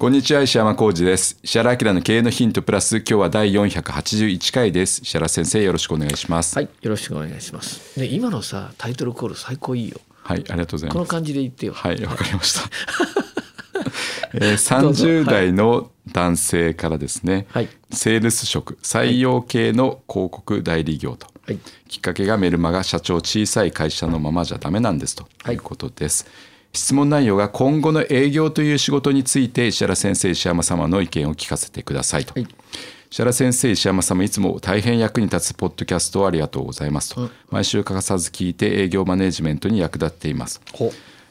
こんにちは石山浩二です。石原明の経営のヒントプラス今日は第481回です。石原先生よろしくお願いします。はいよろしくお願いします。で今のさタイトルコール最高いいよ。はいありがとうございます。この感じで言ってよ。はいわかりました。えー、30代の男性からですね、はい、セールス職採用系の広告代理業と、はい、きっかけがメルマガ社長小さい会社のままじゃダメなんですということです、はい質問内容が今後の営業という仕事について石原先生石山様の意見を聞かせてくださいと、はい、石原先生石山様いつも大変役に立つポッドキャストをありがとうございますと、うん、毎週欠かさず聞いて営業マネジメントに役立っています。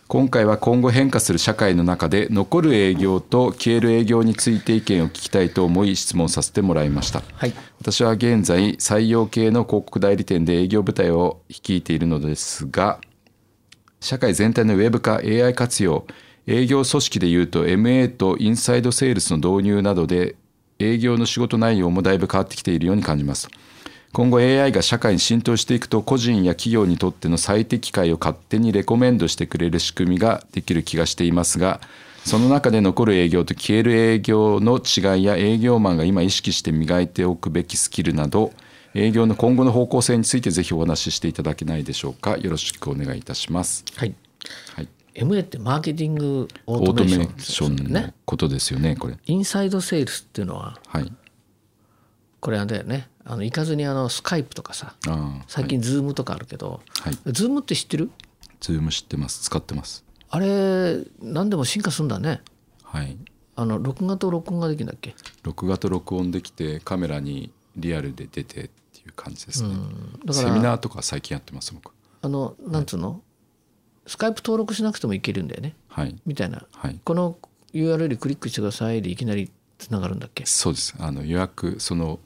今回は今後変化する社会の中で残る営業と消える営業について意見を聞きたいと思い質問させてもらいました、はい、私は現在採用系の広告代理店で営業部隊を率いているのですが社会全体のウェブ化 AI 活用営業組織でいうと MA とインサイドセールスの導入などで営業の仕事内容もだいぶ変わってきているように感じます。今後 AI が社会に浸透していくと個人や企業にとっての最適解を勝手にレコメンドしてくれる仕組みができる気がしていますがその中で残る営業と消える営業の違いや営業マンが今意識して磨いておくべきスキルなど営業の今後の方向性についてぜひお話ししていただけないでしょうか。よろしくお願いいたします。はい、はい、MA ってマーケティングオートメーションのことですよねこれ。インサイドセールスっていうのは、はい、これはだよね。あの行かずにあの Skype とかさ最近 Zoom とかあるけど、はい、 Zoom って知ってる？ズーム知ってます。使ってます。あれ何でも進化するんだね。はい。あの録画と録音ができるんだっけ？録画と録音できてカメラにリアルで出ていう感じですね、だからセミナーとか最近やってます僕。あのなんつうの、はい、スカイプ登録しなくてもいけるんだよね、はい、みたいな、はい、この URL クリックしてくださいでいきなりつながるんだっけ？そうです。あの予約その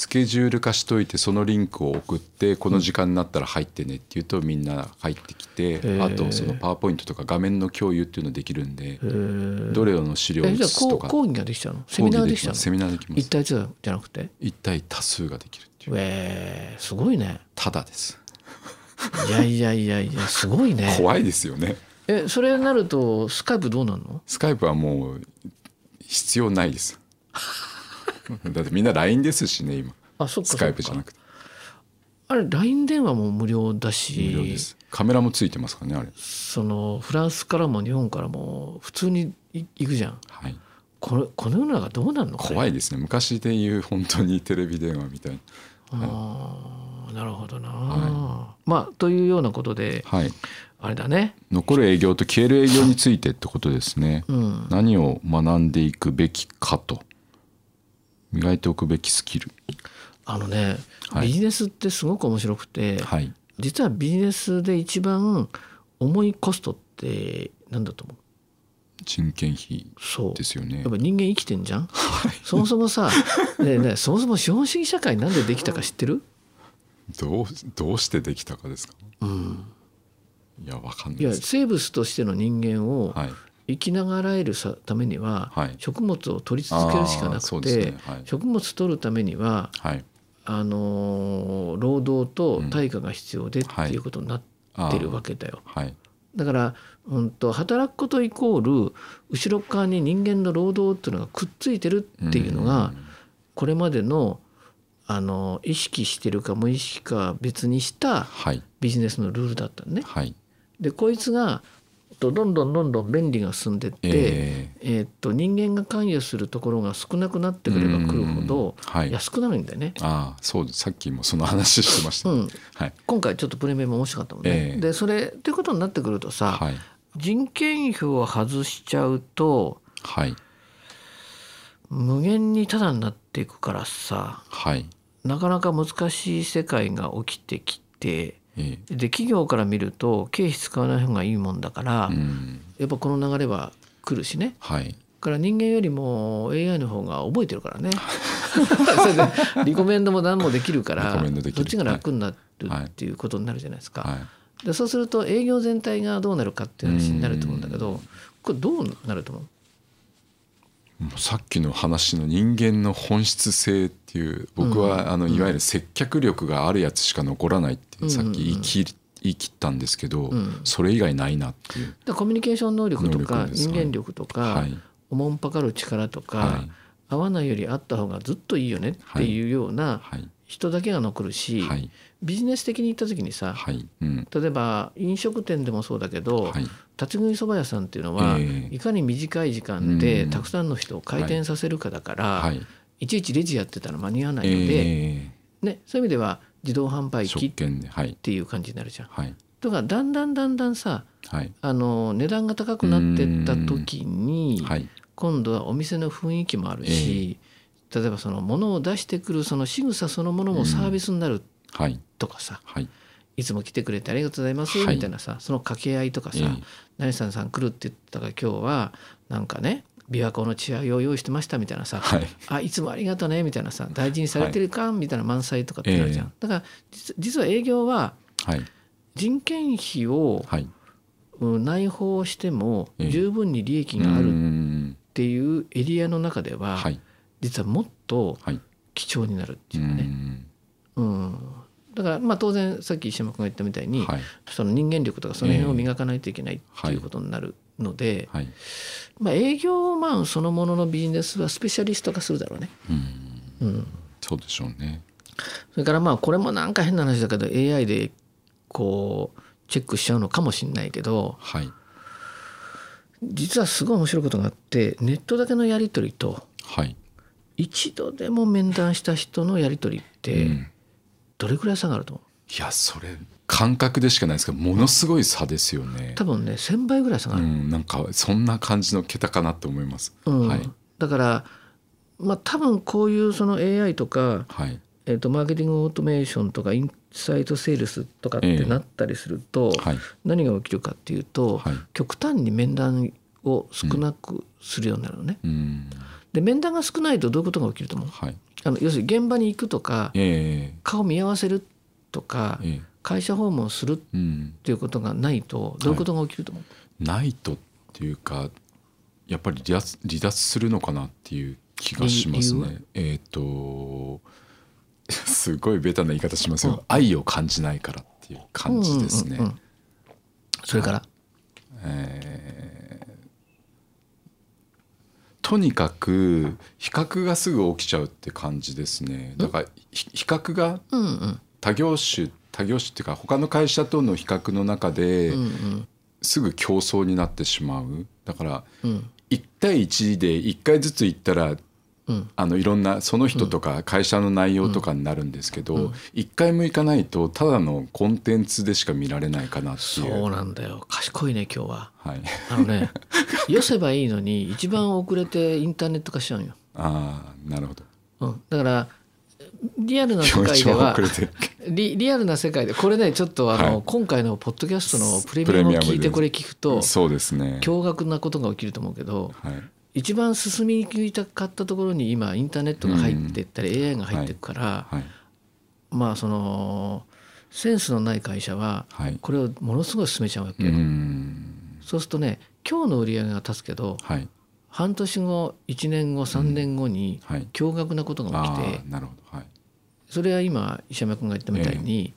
スケジュール化しといてそのリンクを送ってこの時間になったら入ってねって言うとみんな入ってきて、うん、あとそのパワーポイントとか画面の共有っていうのできるんでどれの資料を写すとか講義ができちゃうの？セミナーできちゃうの？セミナーできます。一対一じゃなくて？一対多数ができるっていう。えー、すごいね。ただです。いやいやいやいやすごいね。怖いですよね。えそれになるとスカイプどうなるの？スカイプはもう必要ないです だってみんな LINE ですしね今。あそっかスカイプじゃなくて。あれ LINE 電話も無料だし。無料です。カメラもついてますからねあれ。そのフランスからも日本からも普通に行くじゃん。はい。このこの世の中どうなるの？怖いですね。昔でいう本当にテレビ電話みたいな。ああなるほどな、はい、まあというようなことで、はい、あれだね。残る営業と消える営業についてってことですね、うん、何を学んでいくべきかと磨いておくべきスキル。あのね、はい、ビジネスってすごく面白くて、はい、実はビジネスで一番重いコストって何だと思う？人件費ですよね。やっぱ人間生きてんじゃん、はい、そもそもさ ねねそもそも資本主義社会なんでできたか知ってる？どうどうしてできたかですか、うん、いやわかんないいや生物としての人間を生きながらえるためには、はい、食物を取り続けるしかなくて、食物取るためには、はい、あの労働と対価が必要でっていうことになってるわけだよ。はい、だから、うんと、働くことイコール後ろ側に人間の労働っていうのがくっついてるっていうのが、これまでのあの意識してるか無意識か別にしたビジネスのルールだったね。はい、でこいつがとどんどんどんどん便利が進んでって、えー、えと人間が関与するところが少なくなってくればくるほど安くなるんだよね。はい、あそうですさっきもその話してました、うん。はい、今回ちょっとプレミアム面白かったもんね。えー、でそれっていうことになってくるとさ、はい、人件費を外しちゃうと、はい、無限にタダになっていくからさ、はい、なかなか難しい世界が起きてきて。で企業から見ると経費使わない方がいいもんだから、うん、やっぱこの流れは来るしね。はい。から人間よりも AI の方が覚えてるからね。それでリコメンドも何もできるからそっちが楽になるっていうことになるじゃないですか。はい、でそうすると営業全体がどうなるかっていう話になると思うんだけどこれどうなると思う？さっきの話の人間の本質性っていう僕はあのいわゆる接客力があるやつしか残らないってさっき言い切言い切ったんですけど、それ以外ないなっていう。コミュニケーション能力とか人間力とか、おもんぱかる力とか、合わないよりあった方がずっといいよねっていうような人だけが残るし、ビジネス的に言った時にさ、例えば飲食店でもそうだけど、立ち食いそば屋さんっていうのは、いかに短い時間でたくさんの人を回転させるかだから、い。ちいちレジやってたら間に合わないので、ね、そういう意味では自動販売機っていう感じになるじゃん。はい、とかだんだんだんだんさ、はい、あの値段が高くなってった時に、はい、今度はお店の雰囲気もあるし、えー、例えばその物を出してくるその仕草そのものもサービスになるとかさ、はい、いつも来てくれてありがとうございますみたいなさ、その掛け合いとかさ、えー、何さんさん来るって言ったから今日はなんかね琵琶湖の血合いを用意してましたみたいなさ、はい、あいつもありがとうねみたいなさ大事にされてるか、みたいな満載とかってなるじゃん、だから実は営業は人件費を内包しても十分に利益があるっていうエリアの中では実はもっと貴重になるっていうかね。うんだからまあ当然さっき石山君が言ったみたいに、はい、その人間力とかその辺を磨かないといけないっていうことになるので、はい、まあ、営業マンそのもののビジネスはスペシャリスト化するだろうね。うん、うん、そうでしょうね。それからまあこれもなんか変な話だけど AI でこうチェックしちゃうのかもしれないけど、はい、実はすごい面白いことがあってネットだけのやり取りと、はい、一度でも面談した人のやり取りってどれくらい差があると思う、いやそれ感覚でしかないですけどものすごい差ですよね。多分ね1,000倍ぐらい差がある、うん、なんかそんな感じの桁かなと思います、うん、はい、だからまあ多分こういうその AI とか、はい。えー、とマーケティングオートメーションとかインサイトセールスとかってなったりすると、えーはい、何が起きるかっていうと、はい、極端に面談を少なくするようになるのね。うん、で面談が少ないとどういうことが起きると思う、はい、あの要するに現場に行くとか、えー、顔見合わせるとか、えー会社訪問するっていうことがないとどういうことが起きると思う、はい、ないとっていうかやっぱり離脱離脱するのかなっていう気がしますね。えっ、ー、とすごいベタな言い方しますよ、うん、愛を感じないからっていう感じですね。うんうんうん、それから、えー、とにかく比較がすぐ起きちゃうって感じですね。だから比較が他業種他業種っていうか他の会社との比較の中で、すぐ競争になってしまう。だから、1対1で1回ずつ行ったら、あのいろんなその人とか会社の内容とかになるんですけど、うん、1回も行かないとただのコンテンツでしか見られないかなっていう。そうなんだよ。賢いね今日は、はい、あのね よせばいいのに一番遅れてインターネット化しちゃうよ。ああなるほど、うん、だからリアルな世界ではリリアルな世界でこれねちょっとあの、はい、今回のポッドキャストのプレミアムを聞いてこれ聞くとそうですね。驚愕なことが起きると思うけど、はい、一番進みにくいかったところに今インターネットが入っていったり、うん、AI が入っていくから、はい、まあそのセンスのない会社はこれをものすごい進めちゃうわけよ。そうするとね今日の売り上げが立つけど、はい、半年後1年後3年後に驚愕なことが起きて、なるほど。はい、それは今石山君が言ったみたいに、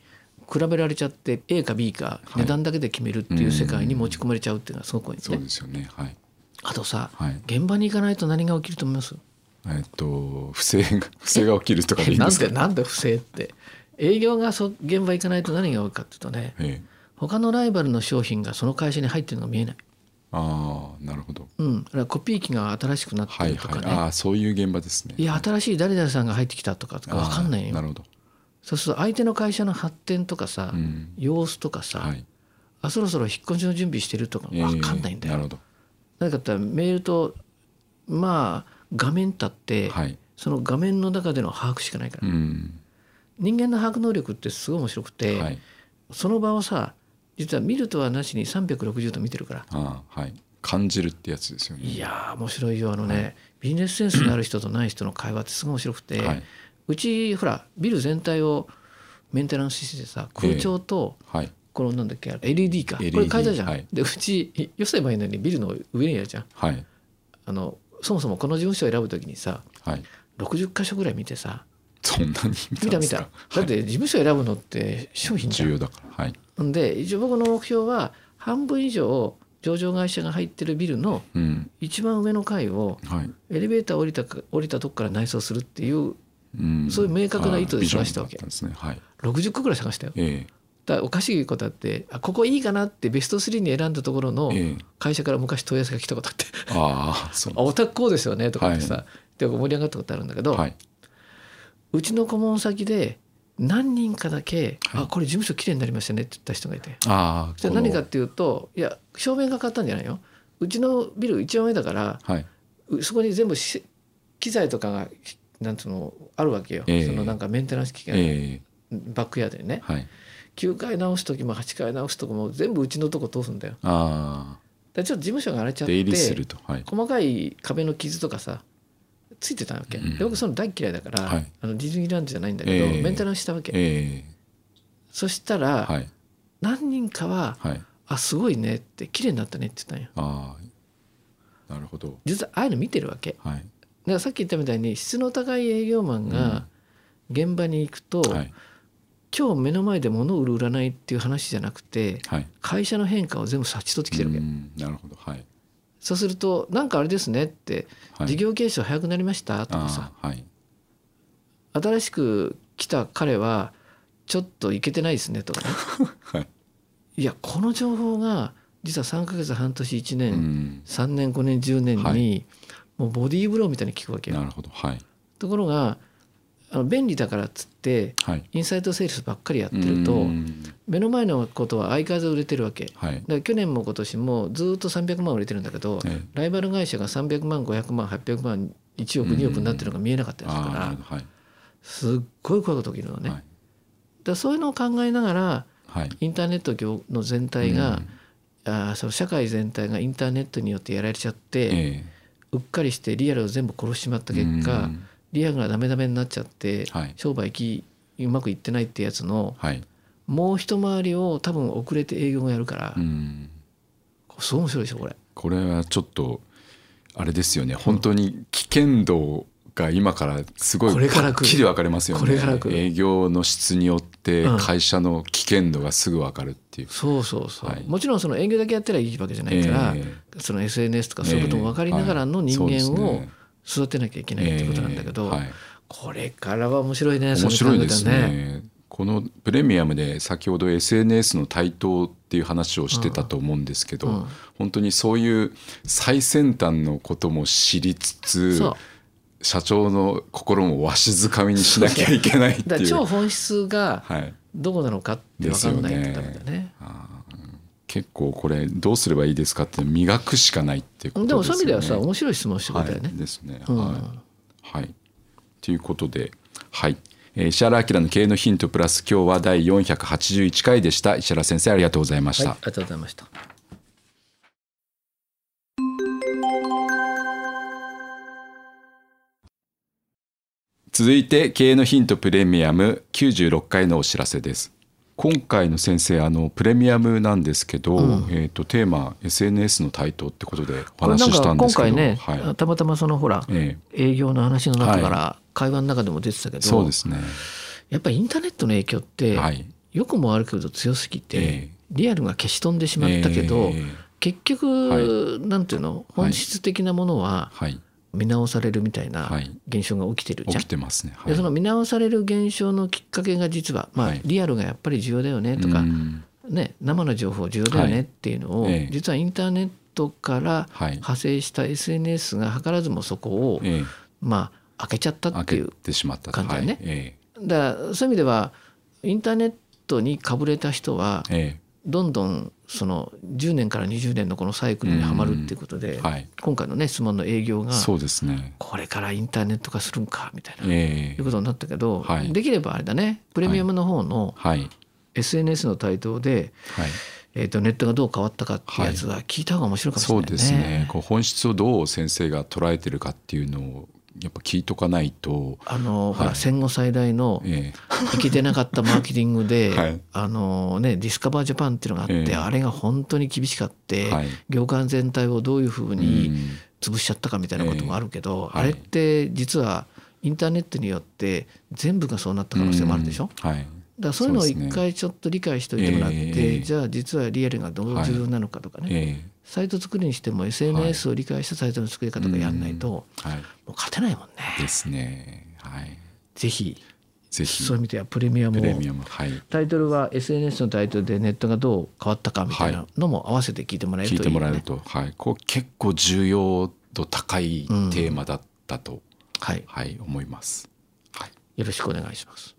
比べられちゃって A か B か値段だけで決めるっていう世界に持ち込まれちゃうっていうのはすごく多いね。そうですよね、はい、あとさ、はい、現場に行かないと何が起きると思います？えっと不正が 不正が起きるとかでいいんですか？なんでなんで不正って？営業がそ現場行かないと何が起きるかっていうとね、ええ、他のライバルの商品がその会社に入ってるのが見えない。ああなるほど、うん、コピー機が新しくなってるとかね、はいはい、あそういう現場ですね。いや新しい誰々さんが入ってきたとかとか分かんないよ。なるほど。そうすると相手の会社の発展とかさ、うん、様子とかさ、はい、あそろそろ引っ越しの準備してるとか分かんないんだよ、えー、なるほど何かったらメールとまあ画面立って、はい、その画面の中での把握しかないから、うん、人間の把握能力ってすごい面白くて、はい、その場をさ実は見るとはなしに360度見てるから。あはい。感じるってやつですよね。いや面白いよあのね、はい、ビジネスセンスのある人とない人の会話ってすごい面白くて、はい、うちほらビル全体をメンテナンスしてさ空調と、このなんだっけ？LED か。LED これ変えたじゃん、はい、でうちよせばいいのにビルの上にやるじゃん、はい、あのそもそもこの事務所を選ぶときにさ、はい、60箇所ぐらい見てさそんなに見た見ただって事務所選ぶのって商品重要だから。はい。で一応僕の目標は半分以上上場会社が入ってるビルの一番上の階をエレベーター降りた降りたとこから内装するっていう、うん、そういう明確な意図で探したわけ、ね。はい、60個ぐらい探したよ、えだおかしいことあってあここいいかなってベスト3に選んだところの会社から昔問い合わせが来たことあって「ああ お宅こうですよね」とかってさ、はい、で盛り上がったことあるんだけど、はい、うちの顧問先で何人かだけ「はい、あこれ事務所きれいになりましたね」って言った人がいて。あじゃ何かっていうといや照明が変わったんじゃないようちのビル一番上だから、はい、そこに全部機材とかがなんつうのあるわけよ、えー、そのなんかメンテナンス機器が、えー、バックヤードにね、はい、9回直す時も8回直す時も全部うちのとこ通すんだよ。あちょっと事務所が荒れちゃって、はい、細かい壁の傷とかさついてたわけ、うん、僕その大嫌いだから、はい、あのディズニーランドじゃないんだけど、えー、メンテナンスしたわけ、えー、そしたら、はい、何人かは「はい、あすごいね」って「綺麗になったね」って言ったんよ。なるほど実はああいうの見てるわけ、はい、だかさっき言ったみたいに質の高い営業マンが現場に行くと、うんはい、今日目の前で物を売る売らないっていう話じゃなくて、はい、会社の変化を全部察知取ってきてるわけ。なるほど。はい。そうすると「なんかあれですね」って「事業継承早くなりました?」とかさ、はい、新しく来た彼はちょっといけてないですねとかね、はい、いやこの情報が実は3か月半年1年、うん、3年5年10年に、はい、もうボディーブローみたいに聞くわけよ。なるほど。はい、ところがあの便利だからっつって、はい、インサイトセールスばっかりやってると目の前のことは相変わらず売れてるわけ、はい、だから去年も今年もずっと300万売れてるんだけど、ライバル会社が300万500万800万1億2億になってるのが見えなかったですから、はい、すっごい怖いこと起きるのね。はい、だそういうのを考えながら、インターネット業の全体が、あその社会全体がインターネットによってやられちゃって、えー、うっかりしてリアルを全部殺しちまった結果、リアルがダメダメになっちゃって、はい、商売きうまくいってないってやつの、はい、もう一回りを多分遅れて営業をやるから、うん、すごい面白いでしょこれ。これはちょっとあれですよね。本当に危険度が今からすごいはっきり分かりますよね。営業の質によって会社の危険度がすぐ分かるっていう、うん、そうそうそう、はい、もちろんその営業だけやったらいいわけじゃないから、えー、その SNS とかそういうことも分かりながらの人間を、育てなきゃいけないってことなんだけど、えーはい、これからは面白いね面白いですね。このプレミアムで先ほど SNS の台頭っていう話をしてたと思うんですけど、うん。うん、本当にそういう最先端のことも知りつつ社長の心もわしづかみにしなきゃいけないっていう。超本質がどこなのかって分かんないとダメだね。結構これどうすればいいですかって磨くしかないっていうことですね。でもそういう意味ではさ面白い質問してくれたよね。はい、ですね。うん、はい。はい。ということではい。えー、石原明の経営のヒントプラス今日は第481回でした石原先生ありがとうございました、はい、ありがとうございました続いて経営のヒントプレミアム96回のお知らせです今回の先生あのプレミアムなんですけど、うん、えーと、テーマ SNS の台頭ってことでお話ししたんですけど今回ね、はい、たまたまそのほら、えー、営業の話の中から会話の中でも出てたけど、そうですね。やっぱりインターネットの影響って、はい、よくも悪く言うと強すぎて、えー、リアルが消し飛んでしまったけど、えー、結局、はい、なんていうの本質的なものは、はい見直されるみたいな現象が起きてるじゃん。起きてますね。はい、でその見直される現象のきっかけが実は、まあ、リアルがやっぱり重要だよねとか、ね、生の情報重要だよねっていうのを、実はインターネットから派生した SNS が図らずもそこを、はい、まあ開けちゃったっていう感じだね。だからそういう意味ではインターネットにかぶれた人は、どんどんその10年から20年のこのサイクルにはまるっていうことで、はい、今回のね質問の営業がそうですね。これからインターネット化するんかみたいな、えー、いうことになったけど、はい、できればあれだねプレミアムの方の SNS の台頭で、はい。えー、とネットがどう変わったかっていうやつは聞いた方が面白いかもしれない、ね、そうですね。こう本質をどう先生が捉えてるかっていうのをやっぱ聞いとかないとあの、はい、戦後最大の生きてなかったマーケティングで、はい、あのねディスカバージャパンっていうのがあって、えー、あれが本当に厳しかって、はい、業界全体をどういうふうに潰しちゃったかみたいなこともあるけど、えー、あれって実はインターネットによって全部がそうなった可能性もあるでしょ？うん、はいだからそういうのを一回ちょっと理解しておいてもらって、ねえ。ー、じゃあ実はリアルがどう重要なのかとかね、はい。えー、サイト作りにしても SNS を理解したサイトの作り方がやんないと、はい、もう勝てないもんね。ですね。はい、ぜひ。ぜひ。そういう意味ではプレミアムを。はい、タイトルは SNS のタイトルでネットがどう変わったかみたいなのも合わせて聞いてもらえるといい、ね、聞いてもらえると、はい、こう結構重要度高いテーマだったと、うん、はい、はい、思います、はい。よろしくお願いします。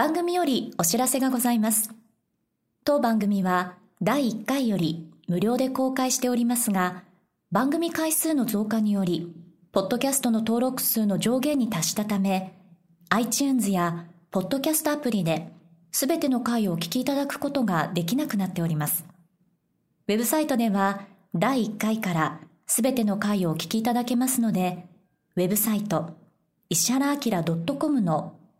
番組よりお知らせがございます。当番組は第1回より無料で公開しておりますが、番組回数の増加により、ポッドキャストの登録数の上限に達したため、iTunes やポッドキャストアプリで、すべての回をお聞きいただくことができなくなっております。ウェブサイトでは、第1回からすべての回をお聞きいただけますので、ウェブサイト、石原明 .com の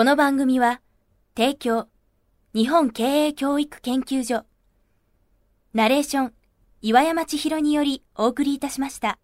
この番組は、提供、日本経営教育研究所、ナレーション、岩山千尋によりお送りいたしました。